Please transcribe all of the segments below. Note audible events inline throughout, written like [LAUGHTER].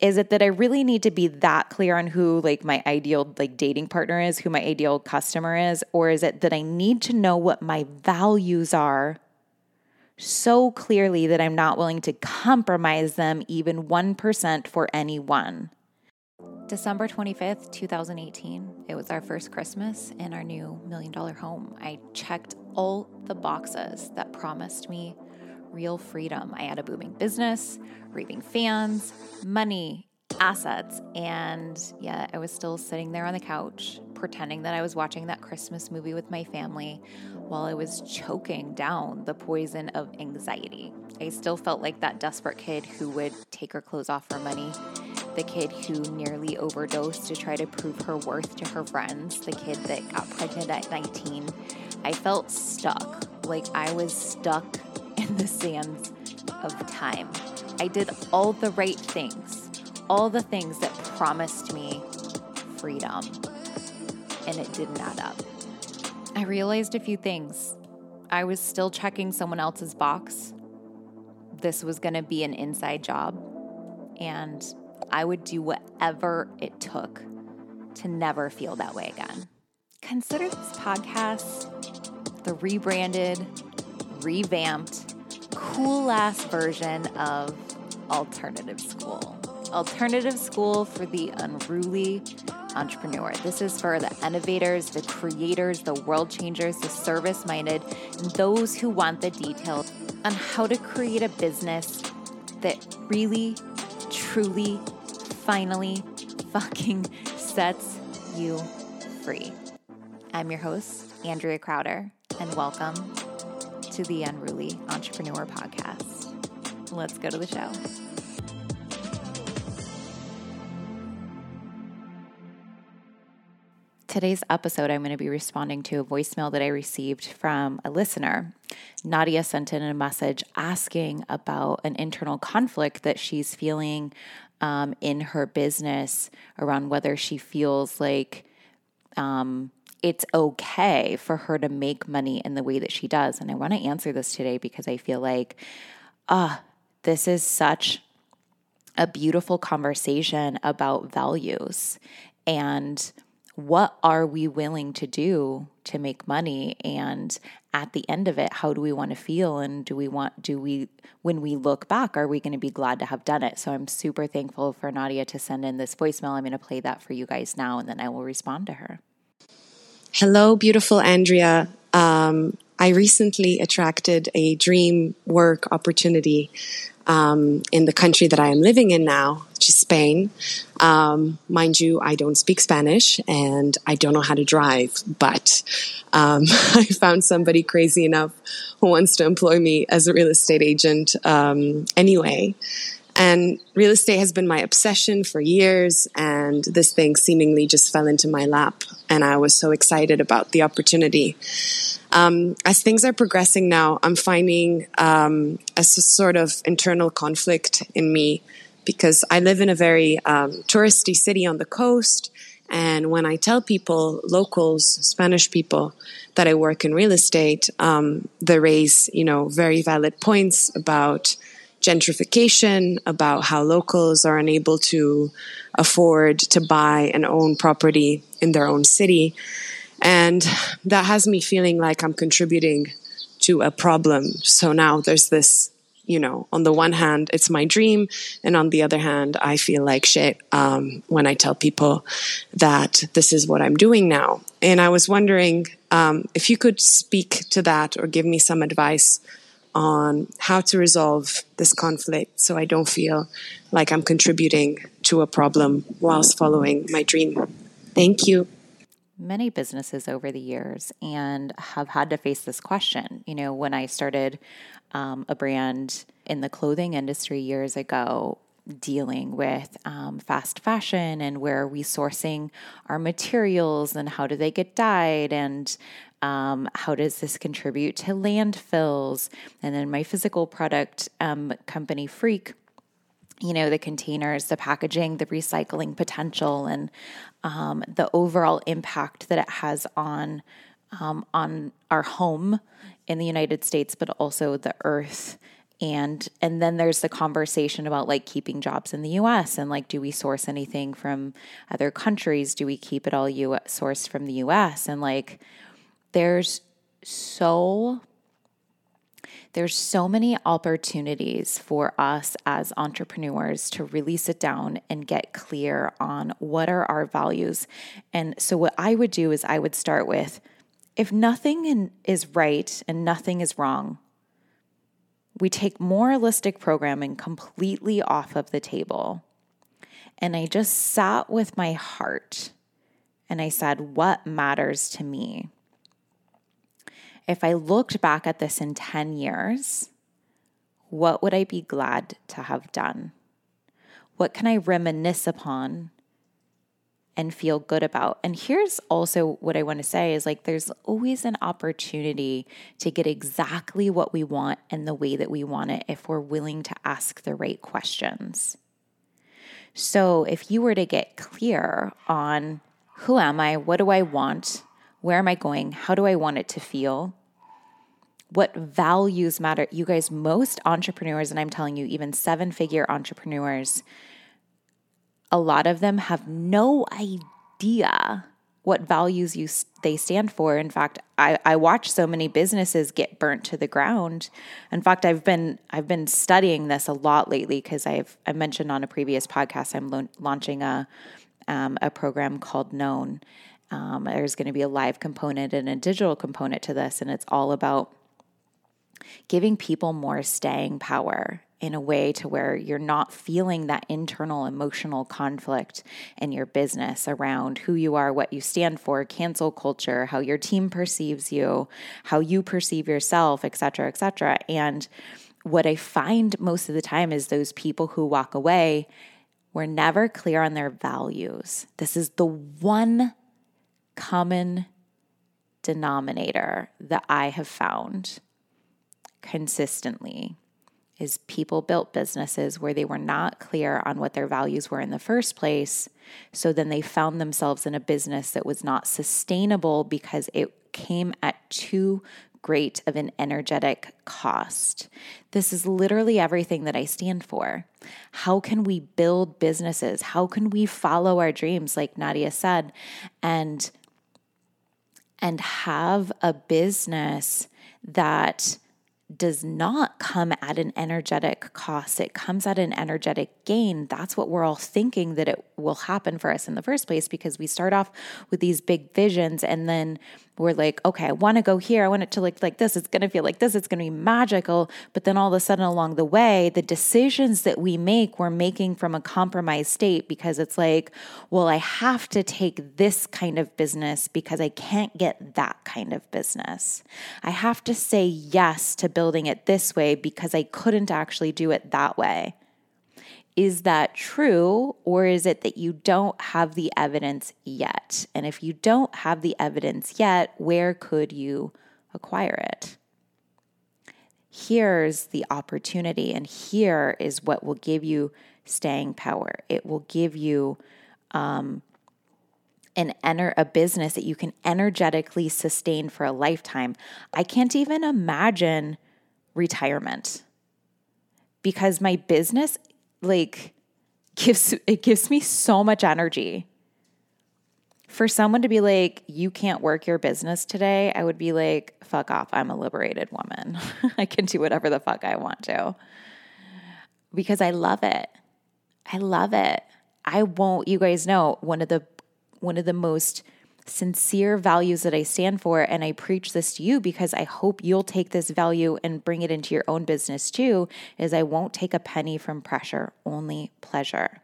Is it that I really need to be that clear on who like my ideal like dating partner is, who my ideal customer is, or is it that I need to know what my values are so clearly that I'm not willing to compromise them even 1% for anyone? December 25th, 2018, it was our first Christmas in our new million dollar home. I checked all the boxes that promised me real freedom. I had a booming business, raving fans, money, assets, and yeah, I was still sitting there on the couch pretending that I was watching that Christmas movie with my family while I was choking down the poison of anxiety. I still felt like that desperate kid who would take her clothes off for money, the kid who nearly overdosed to try to prove her worth to her friends, the kid that got pregnant at 19. I felt stuck, like I was stuck the sands of time. I did all the right things, all the things that promised me freedom, and it didn't add up. I realized a few things. I was still checking someone else's box. This was going to be an inside job, and I would do whatever it took to never feel that way again. Consider this podcast the rebranded revamped, cool ass version of Alternative School. Alternative School for the unruly entrepreneur. This is for the innovators, the creators, the world changers, the service minded, and those who want the details on how to create a business that really, truly, finally fucking sets you free. I'm your host, Andrea Crowder, and welcome to the Unruly Entrepreneur Podcast. Let's go to the show. Today's episode, I'm going to be responding to a voicemail that I received from a listener. Nadia sent in a message asking about an internal conflict that she's feeling um, in her business around whether she feels like um, it's okay for her to make money in the way that she does. And I want to answer this today because I feel like, ah, this is such a beautiful conversation about values and what are we willing to do to make money? And at the end of it how do we want to feel? And do we want do we when we look back are we going to be glad to have done it? So i'm super thankful for nadia to send in this voicemail. I'm going to play that for you guys now and then i will respond to her Hello, beautiful Andrea. Um, I recently attracted a dream work opportunity um, in the country that I am living in now, which is Spain. Um, mind you, I don't speak Spanish and I don't know how to drive, but um, [LAUGHS] I found somebody crazy enough who wants to employ me as a real estate agent um, anyway. And real estate has been my obsession for years, and this thing seemingly just fell into my lap. And I was so excited about the opportunity. Um, as things are progressing now, I'm finding um, a sort of internal conflict in me because I live in a very um, touristy city on the coast. And when I tell people, locals, Spanish people, that I work in real estate, um, they raise, you know, very valid points about gentrification, about how locals are unable to afford to buy and own property in their own city. And that has me feeling like I'm contributing to a problem. So now there's this, you know, on the one hand, it's my dream. And on the other hand, I feel like shit um, when I tell people that this is what I'm doing now. And I was wondering um, if you could speak to that or give me some advice on how to resolve this conflict so I don't feel like I'm contributing to a problem whilst following my dream. Thank you. Many businesses over the years and have had to face this question. You know, when I started um, a brand in the clothing industry years ago, dealing with um, fast fashion and where are we sourcing our materials and how do they get dyed and um, how does this contribute to landfills? And then my physical product um, company, Freak, you know, the containers, the packaging, the recycling potential, and um, the overall impact that it has on um, on our home in the United States, but also the earth. And and then there's the conversation about like keeping jobs in the US and like do we source anything from other countries? Do we keep it all US sourced from the US and like there's so there's so many opportunities for us as entrepreneurs to really sit down and get clear on what are our values. And so, what I would do is I would start with if nothing in, is right and nothing is wrong, we take moralistic programming completely off of the table. And I just sat with my heart and I said, What matters to me? If I looked back at this in 10 years, what would I be glad to have done? What can I reminisce upon and feel good about? And here's also what I want to say is like there's always an opportunity to get exactly what we want and the way that we want it if we're willing to ask the right questions. So if you were to get clear on who am I? What do I want? Where am I going? How do I want it to feel? What values matter? You guys, most entrepreneurs, and I'm telling you, even seven figure entrepreneurs, a lot of them have no idea what values you they stand for. In fact, I, I watch so many businesses get burnt to the ground. In fact, I've been I've been studying this a lot lately because I've I mentioned on a previous podcast I'm lo- launching a um, a program called Known, um, there's going to be a live component and a digital component to this, and it's all about giving people more staying power in a way to where you're not feeling that internal emotional conflict in your business around who you are, what you stand for, cancel culture, how your team perceives you, how you perceive yourself, et cetera, et cetera. And what I find most of the time is those people who walk away were never clear on their values. This is the one common denominator that I have found consistently is people built businesses where they were not clear on what their values were in the first place. So then they found themselves in a business that was not sustainable because it came at too great of an energetic cost. This is literally everything that I stand for. How can we build businesses? How can we follow our dreams like Nadia said and and have a business that does not come at an energetic cost. It comes at an energetic gain. That's what we're all thinking that it will happen for us in the first place because we start off with these big visions and then we're like, okay, I want to go here. I want it to look like this. It's going to feel like this. It's going to be magical. But then all of a sudden along the way, the decisions that we make, we're making from a compromised state because it's like, well, I have to take this kind of business because I can't get that kind of business. I have to say yes to building it this way because I couldn't actually do it that way. Is that true, or is it that you don't have the evidence yet? And if you don't have the evidence yet, where could you acquire it? Here's the opportunity, and here is what will give you staying power. It will give you um, an enter a business that you can energetically sustain for a lifetime. I can't even imagine retirement because my business like gives it gives me so much energy. For someone to be like, you can't work your business today, I would be like, fuck off. I'm a liberated woman. [LAUGHS] I can do whatever the fuck I want to. Because I love it. I love it. I won't, you guys know, one of the one of the most sincere values that I stand for. And I preach this to you because I hope you'll take this value and bring it into your own business too. Is I won't take a penny from pressure, only pleasure.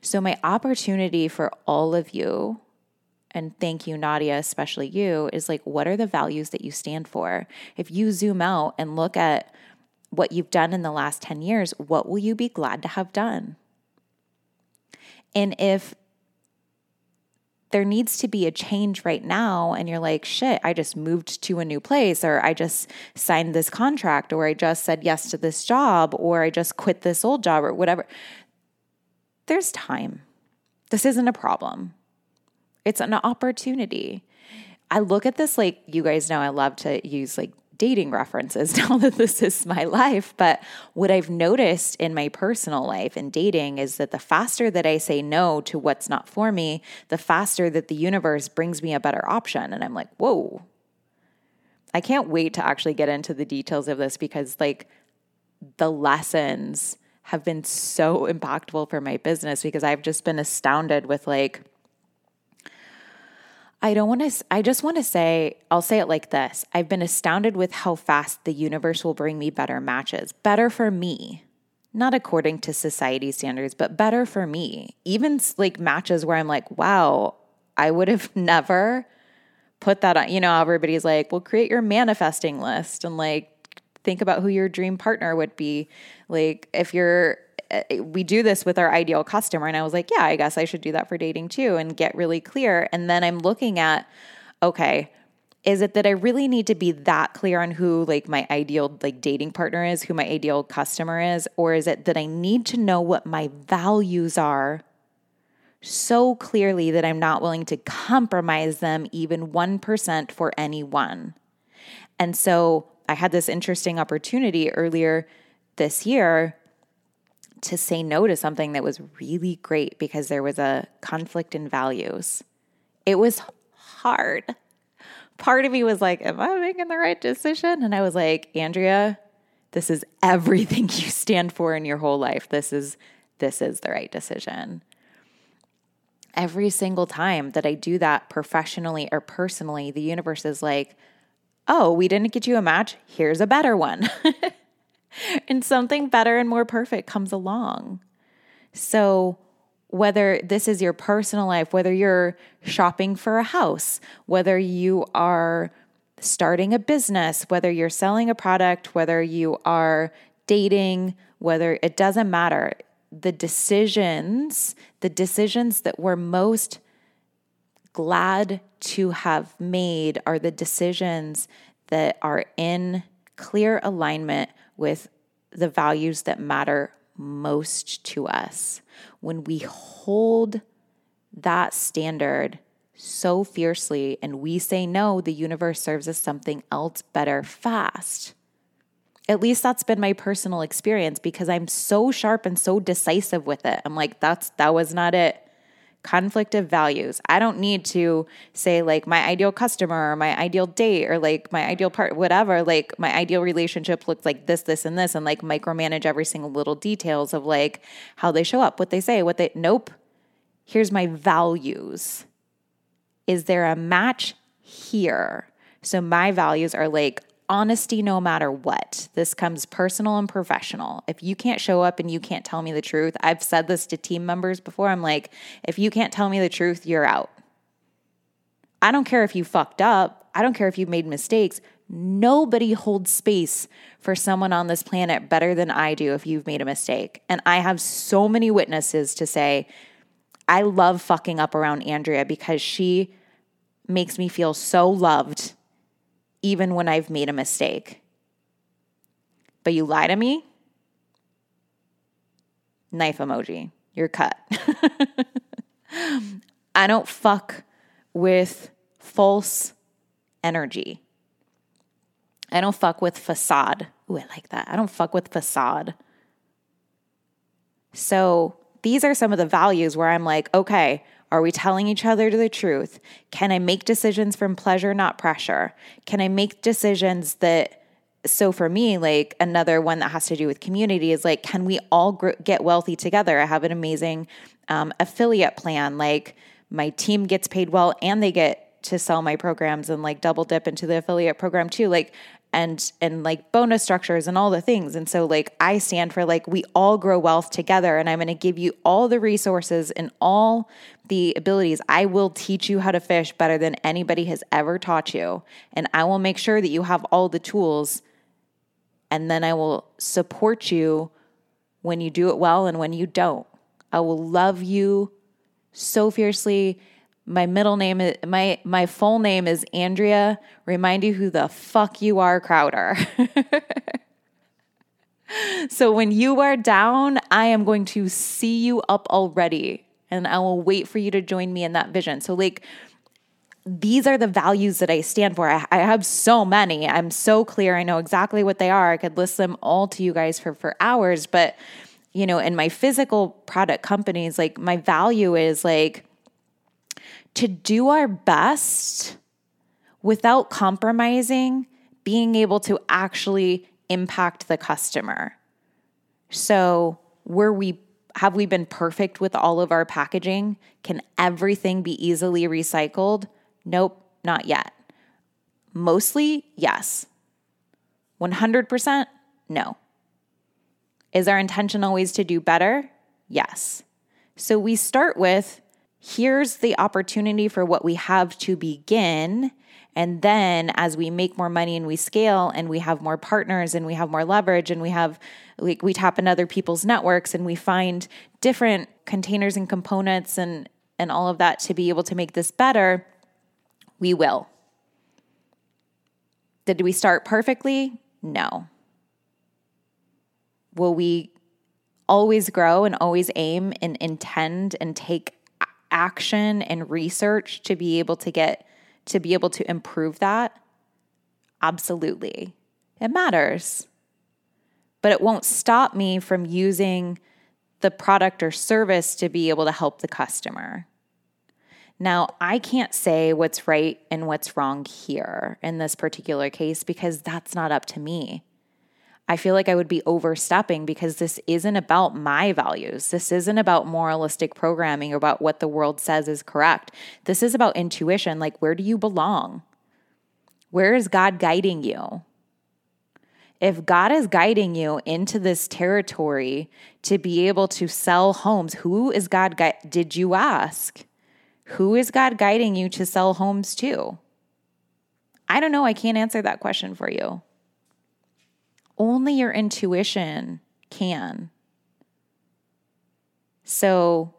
So, my opportunity for all of you, and thank you, Nadia, especially you, is like, what are the values that you stand for? If you zoom out and look at what you've done in the last 10 years, what will you be glad to have done? And if there needs to be a change right now and you're like shit i just moved to a new place or i just signed this contract or i just said yes to this job or i just quit this old job or whatever. There's time. This isn't a problem. It's an opportunity. I look at this like you guys know i love to use like dating references [LAUGHS] now that this is my life. But what I've noticed in my personal life and dating is that the faster that I say no to what's not for me, the faster that the universe brings me a better option. And I'm like, whoa. I can't wait to actually get into the details of this because, like, the lessons have been so impactful for my business because I've just been astounded with, like, I don't want to, I just want to say, I'll say it like this I've been astounded with how fast the universe will bring me better matches, better for me. Not according to society standards, but better for me. Even like matches where I'm like, wow, I would have [LAUGHS] never put that on. You know, everybody's like, well, create your manifesting list and like think about who your dream partner would be. Like, if you're Uh, we do this with our ideal customer. And I was like, yeah, I guess I should do that for dating too and get really clear. And then I'm looking at, okay, is it that I really need to be that clear on who like my ideal like dating partner is, who my ideal customer is, or is it that I need to know what my values are so clearly that I'm not willing to compromise them even 1% for anyone? And so I had this interesting opportunity earlier this year to say no to something that was really great because there was a conflict in values. It was hard. Part of me was like, Am I making the right decision? And I was like, Andrea, this is everything [LAUGHS] you stand for in your whole life. This is this is the right decision. Every single time that I do that professionally or personally, the universe is like, "Oh, we didn't get you a match. Here's a better one." [LAUGHS] [LAUGHS] and something better and more perfect comes along. So, whether this is your personal life, whether you're shopping for a house, whether you are starting a business, whether you're selling a product, whether you are dating, whether it doesn't matter. The decisions, the decisions that we're most glad to have made are the decisions that are in clear alignment with the values that matter most to us. When we hold that standard so fiercely and we say no, the universe serves us something else better fast. At least that's been my personal experience because I'm so sharp and so decisive with it. I'm like, that's that was not it conflict of values. I don't need to say like my ideal customer or my ideal date or like my ideal part, whatever. Like my ideal relationship looks like this, this, and this, and like micromanage every single little details of like how they show up, what they say, what they, nope. Here's my values. Is there a match here? So my values are like honesty no matter what. This comes personal and professional. If you can't show up and you can't tell me the truth, I've said this to team members before. I'm like, if you can't tell me the truth, you're out. I don't care if you fucked up. I don't care if you made mistakes. Nobody holds space for someone on this planet better than I do if you've made a mistake. And I have so many witnesses to say, I love fucking up around Andrea because she makes me feel so loved even when I've made a mistake. But you lie to me? Knife emoji. You're cut. [LAUGHS] I don't fuck with false energy. I don't fuck with facade. Ooh, I like that. I don't fuck with facade. So these are some of the values where I'm like, okay, are we telling each other the truth? Can I make decisions from pleasure, not pressure? Can I make decisions that so for me like another one that has to do with community is like can we all gr- get wealthy together i have an amazing um, affiliate plan like my team gets paid well and they get to sell my programs and like double dip into the affiliate program too like and and like bonus structures and all the things. And so like I stand for like we all grow wealth together and I'm going to give you all the resources and all the abilities. I will teach you how to fish better than anybody has ever taught you and I will make sure that you have all the tools and then I will support you when you do it well and when you don't. I will love you so fiercely my middle name is my my full name is Andrea. Remind you who the fuck you are, Crowder. [LAUGHS] so when you are down, I am going to see you up already and I will wait for you to join me in that vision. So like these are the values that I stand for. I, I, have so many. I'm so clear. I know exactly what they are. I could list them all to you guys for, for hours. But, you know, in my physical product companies, like my value is like to do our best without compromising, being able to actually impact the customer. So, were we have we been perfect with all of our packaging? Can everything be easily recycled? Nope, not yet. Mostly, yes. 100%, no. Is our intention always to do better? Yes. So we start with here's the opportunity for what we have to begin. And then as we make more money and we scale and we have more partners and we have more leverage and we have like we tap in other people's networks and we find different containers and components and and all of that to be able to make this better, we will. Did we start perfectly? No. Will we always grow and always aim and intend and take action and research to be able to get to be able to improve that? Absolutely. It matters. But it won't stop me from using the product or service to be able to help the customer. Now, I can't say what's right and what's wrong here in this particular case because that's not up to me. I feel like I would be overstepping because this isn't about my values. This isn't about moralistic programming or about what the world says is correct. This is about intuition. Like, where do you belong? Where is God guiding you? If God is guiding you into this territory to be able to sell homes, who is God? Gui- did you ask? Who is God guiding you to sell homes to? I don't know. I can't answer that question for you. Only your intuition can. So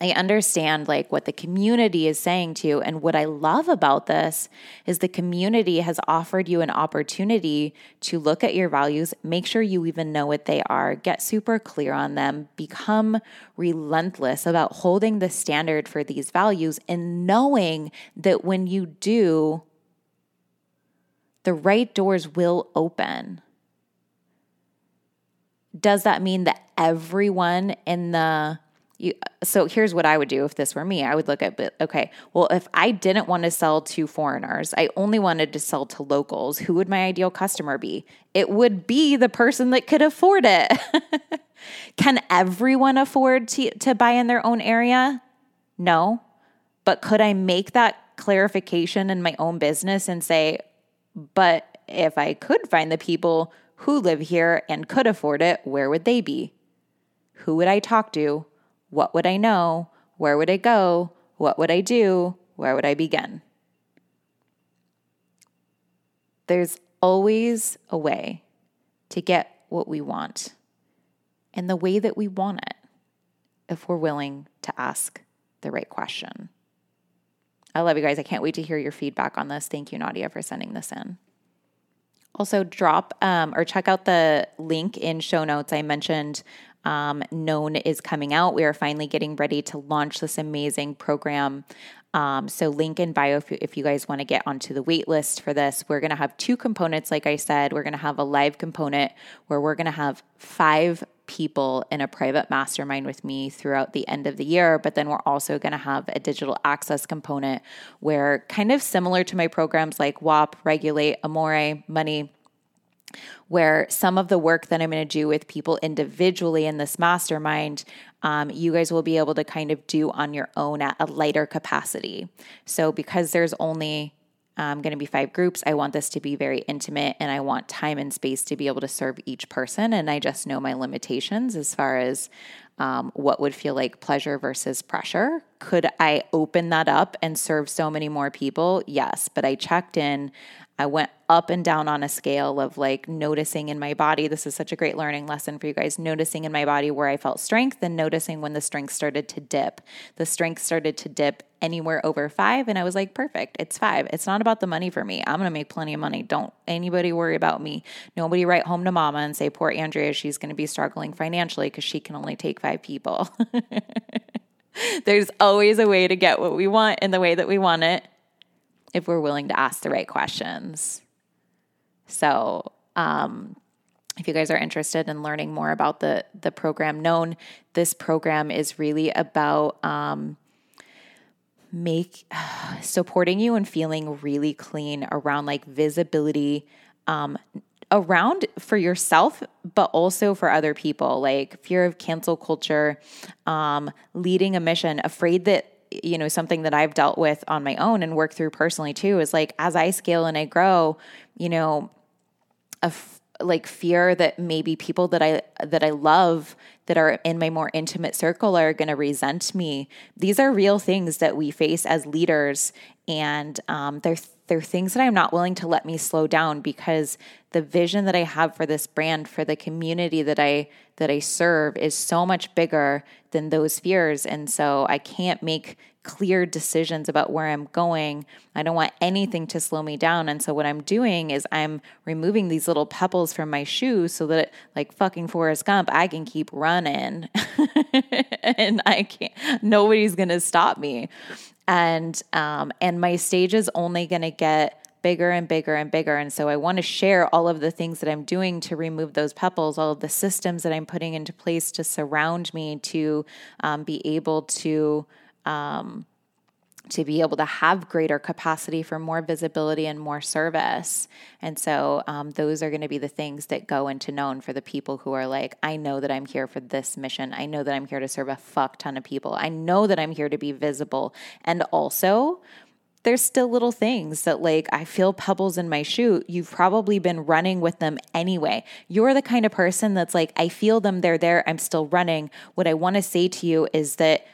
I understand like what the community is saying to you. And what I love about this is the community has offered you an opportunity to look at your values, make sure you even know what they are, get super clear on them, become relentless about holding the standard for these values and knowing that when you do, the right doors will open. Does that mean that everyone in the you, so here's what I would do if this were me. I would look at, okay, well, if I didn't want to sell to foreigners, I only wanted to sell to locals, who would my ideal customer be? It would be the person that could afford it. [LAUGHS] Can everyone afford to, to buy in their own area? No. But could I make that clarification in my own business and say, but if I could find the people who live here and could afford it, where would they be? Who would I talk to? What would I know? Where would I go? What would I do? Where would I begin? There's always a way to get what we want and the way that we want it if we're willing to ask the right question. I love you guys. I can't wait to hear your feedback on this. Thank you, Nadia, for sending this in. Also, drop um, or check out the link in show notes. I mentioned um, Known is coming out. We are finally getting ready to launch this amazing program. Um, so, link in bio if you, if you guys want to get onto the wait list for this. We're going to have two components, like I said. We're going to have a live component where we're going to have five people in a private mastermind with me throughout the end of the year. But then we're also going to have a digital access component where, kind of similar to my programs like WAP, Regulate, Amore, Money, where some of the work that I'm going to do with people individually in this mastermind, um, you guys will be able to kind of do on your own at a lighter capacity. So, because there's only um, going to be five groups. I want this to be very intimate and I want time and space to be able to serve each person. And I just know my limitations as far as um, what would feel like pleasure versus pressure. Could I open that up and serve so many more people? Yes. But I checked in. I went up and down on a scale of like noticing in my body. This is such a great learning lesson for you guys. Noticing in my body where I felt strength and noticing when the strength started to dip. The strength started to dip anywhere over five. And I was like, perfect, it's five. It's not about the money for me. I'm going to make plenty of money. Don't anybody worry about me. Nobody write home to mama and say, poor Andrea, she's going to be struggling financially because she can only take five people. [LAUGHS] There's always a way to get what we want in the way that we want it if we're willing to ask the right questions. So, um, if you guys are interested in learning more about the the program known this program is really about um, make [SIGHS] supporting you and feeling really clean around like visibility um, around for yourself but also for other people like fear of cancel culture um, leading a mission afraid that you know something that I've dealt with on my own and worked through personally too is like as I scale and I grow you know a like fear that maybe people that I that I love that are in my more intimate circle are going to resent me. These are real things that we face as leaders, and um, they're they're things that I'm not willing to let me slow down because the vision that I have for this brand, for the community that I that I serve, is so much bigger than those fears, and so I can't make clear decisions about where I'm going. I don't want anything to slow me down. And so what I'm doing is I'm removing these little pebbles from my shoes so that like fucking Forrest Gump, I can keep running [LAUGHS] and I can't nobody's gonna stop me. And um and my stage is only gonna get bigger and bigger and bigger. And so I want to share all of the things that I'm doing to remove those pebbles, all of the systems that I'm putting into place to surround me to um, be able to um, to be able to have greater capacity for more visibility and more service. And so, um, those are going to be the things that go into known for the people who are like, I know that I'm here for this mission. I know that I'm here to serve a fuck ton of people. I know that I'm here to be visible. And also, there's still little things that like I feel pebbles in my shoe. You've probably been running with them anyway. You're the kind of person that's like, I feel them, they're there, I'm still running. What I want to say to you is that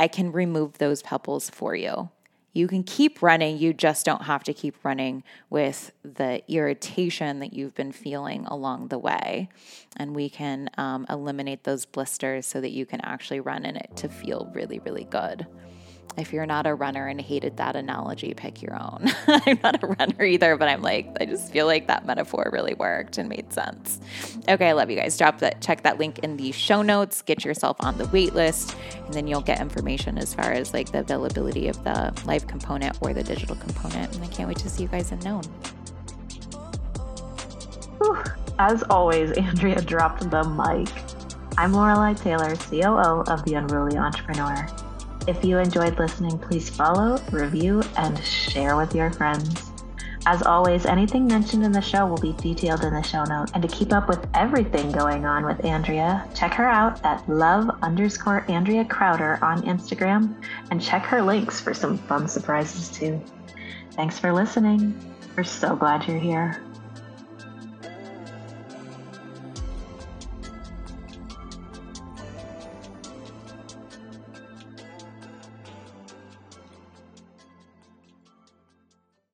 I can remove those pebbles for you. You can keep running, you just don't have to keep running with the irritation that you've been feeling along the way. And we can um, eliminate those blisters so that you can actually run in it to feel really, really good. If you're not a runner and hated that analogy, pick your own. [LAUGHS] I'm not a runner either, but I'm like, I just feel like that metaphor really worked and made sense. Okay, I love you guys. Drop that, check that link in the show notes, get yourself on the wait list, and then you'll get information as far as like the availability of the live component or the digital component. And I can't wait to see you guys in Known. As always, Andrea dropped the mic. I'm Lorelei Taylor, COO of The Unruly Entrepreneur. If you enjoyed listening, please follow, review, and share with your friends. As always, anything mentioned in the show will be detailed in the show note. And to keep up with everything going on with Andrea, check her out at love underscore Andrea Crowder on Instagram and check her links for some fun surprises too. Thanks for listening. We're so glad you're here.